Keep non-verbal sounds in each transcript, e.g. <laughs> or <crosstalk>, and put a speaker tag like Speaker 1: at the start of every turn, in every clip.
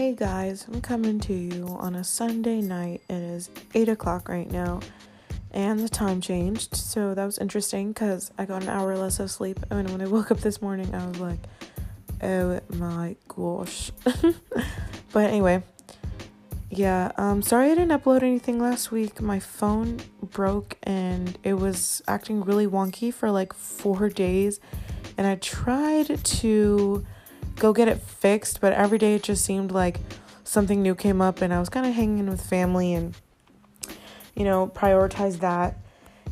Speaker 1: Hey guys, I'm coming to you on a Sunday night. It is 8 o'clock right now, and the time changed, so that was interesting because I got an hour less of sleep. And when I woke up this morning, I was like, oh my gosh. <laughs> but anyway, yeah, um, sorry I didn't upload anything last week. My phone broke and it was acting really wonky for like four days, and I tried to go get it fixed, but every day it just seemed like something new came up and I was kind of hanging with family and you know, prioritize that.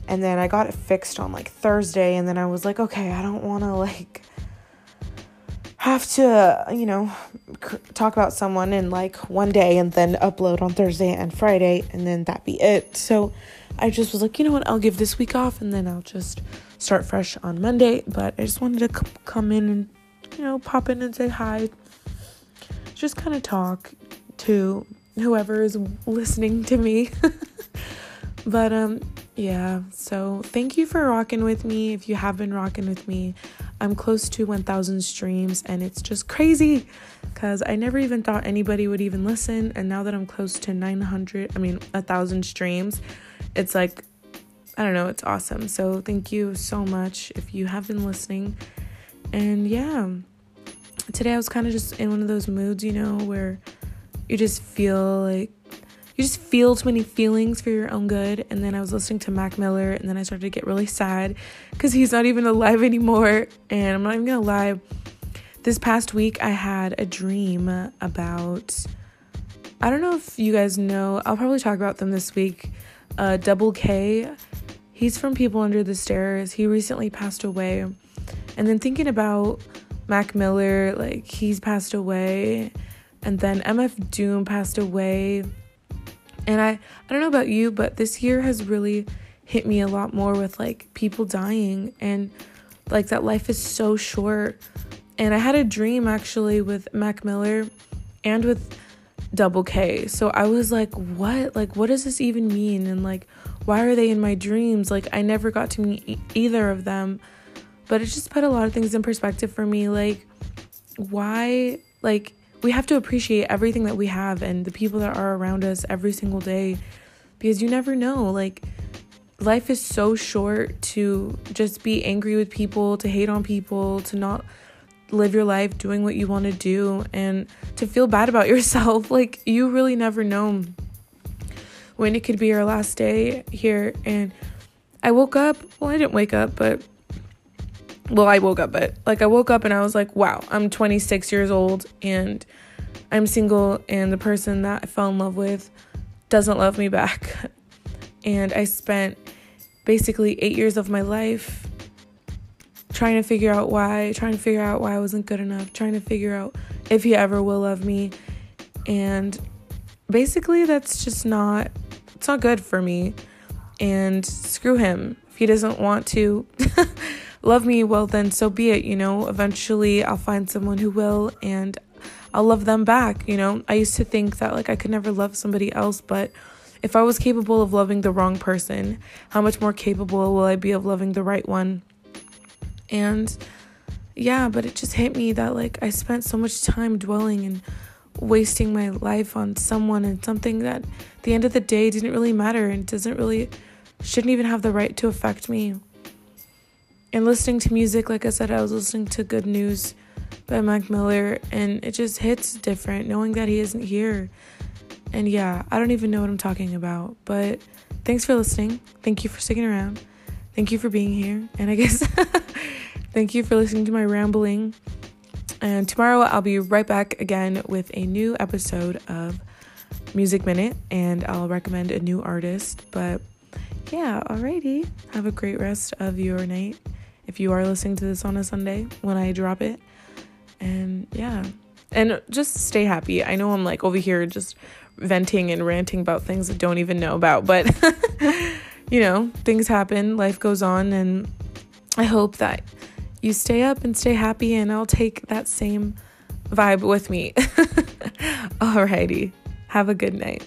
Speaker 1: And then I got it fixed on like Thursday and then I was like, okay, I don't want to like have to, you know, talk about someone in like one day and then upload on Thursday and Friday and then that be it. So I just was like, you know what, I'll give this week off and then I'll just start fresh on Monday. But I just wanted to c- come in and you know, pop in and say hi. Just kind of talk to whoever is listening to me. <laughs> but um yeah, so thank you for rocking with me. If you have been rocking with me, I'm close to 1000 streams and it's just crazy cuz I never even thought anybody would even listen and now that I'm close to 900, I mean 1000 streams, it's like I don't know, it's awesome. So thank you so much if you have been listening and yeah, today I was kind of just in one of those moods, you know, where you just feel like you just feel too many feelings for your own good. And then I was listening to Mac Miller, and then I started to get really sad because he's not even alive <laughs> anymore. And I'm not even gonna lie, this past week I had a dream about. I don't know if you guys know, I'll probably talk about them this week. Uh, Double K, he's from People Under the Stairs. He recently passed away. And then thinking about Mac Miller, like he's passed away, and then MF Doom passed away. And I I don't know about you, but this year has really hit me a lot more with like people dying and like that life is so short. And I had a dream actually with Mac Miller and with Double K. So I was like, what? Like, what does this even mean? And like, why are they in my dreams? Like, I never got to meet e- either of them. But it just put a lot of things in perspective for me. Like, why, like, we have to appreciate everything that we have and the people that are around us every single day because you never know. Like, life is so short to just be angry with people, to hate on people, to not live your life doing what you want to do, and to feel bad about <laughs> yourself. Like, you really never know when it could be your last day here. And I woke up, well, I didn't wake up, but well, I woke up, but like I woke up and I was like, wow, I'm 26 years old and I'm single, and the person that I fell in love with doesn't love me back. <laughs> And I spent basically eight years of my life trying to figure out why, trying to figure out why I wasn't good enough, trying to figure out if he ever will love me. And basically, that's just not, it's not good for me. And screw him. If he doesn't want to. <laughs> love me, well, then so be it. You know, eventually I'll find someone who will and I'll love them back. You know, I used to think that like I could never love somebody else, but if I was capable of loving the wrong person, how much more capable will I be of loving the right one? And yeah, but it just hit me that like I spent so much time dwelling and wasting my life on someone and something that at the end of the day didn't really matter and doesn't really shouldn't even have the right to affect me and listening to music, like I said, I was listening to Good News by Mac Miller, and it just hits different knowing that he isn't here. And yeah, I don't even know what I'm talking about, but thanks for listening. Thank you for sticking around. Thank you for being here. And I guess <laughs> thank you for listening to my rambling. And tomorrow I'll be right back again with a new episode of Music Minute, and I'll recommend a new artist. But yeah, alrighty. Have a great rest of your night if you are listening to this on a Sunday when I drop it. And yeah, and just stay happy. I know I'm like over here just venting and ranting about things I don't even know about, but <laughs> you know, things happen, life goes on, and I hope that you stay up and stay happy, and I'll take that same vibe with me. <laughs> Alrighty, have a good night.